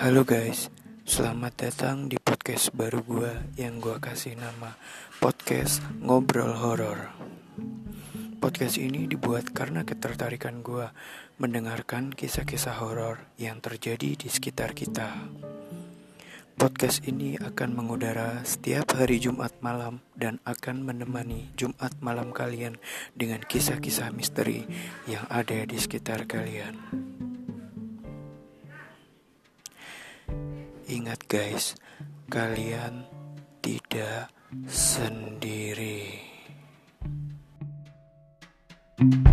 Halo guys, selamat datang di podcast baru gue yang gue kasih nama Podcast Ngobrol Horor. Podcast ini dibuat karena ketertarikan gue mendengarkan kisah-kisah horor yang terjadi di sekitar kita. Podcast ini akan mengudara setiap hari Jumat malam dan akan menemani Jumat malam kalian dengan kisah-kisah misteri yang ada di sekitar kalian. Ingat, guys, kalian tidak sendiri. thank you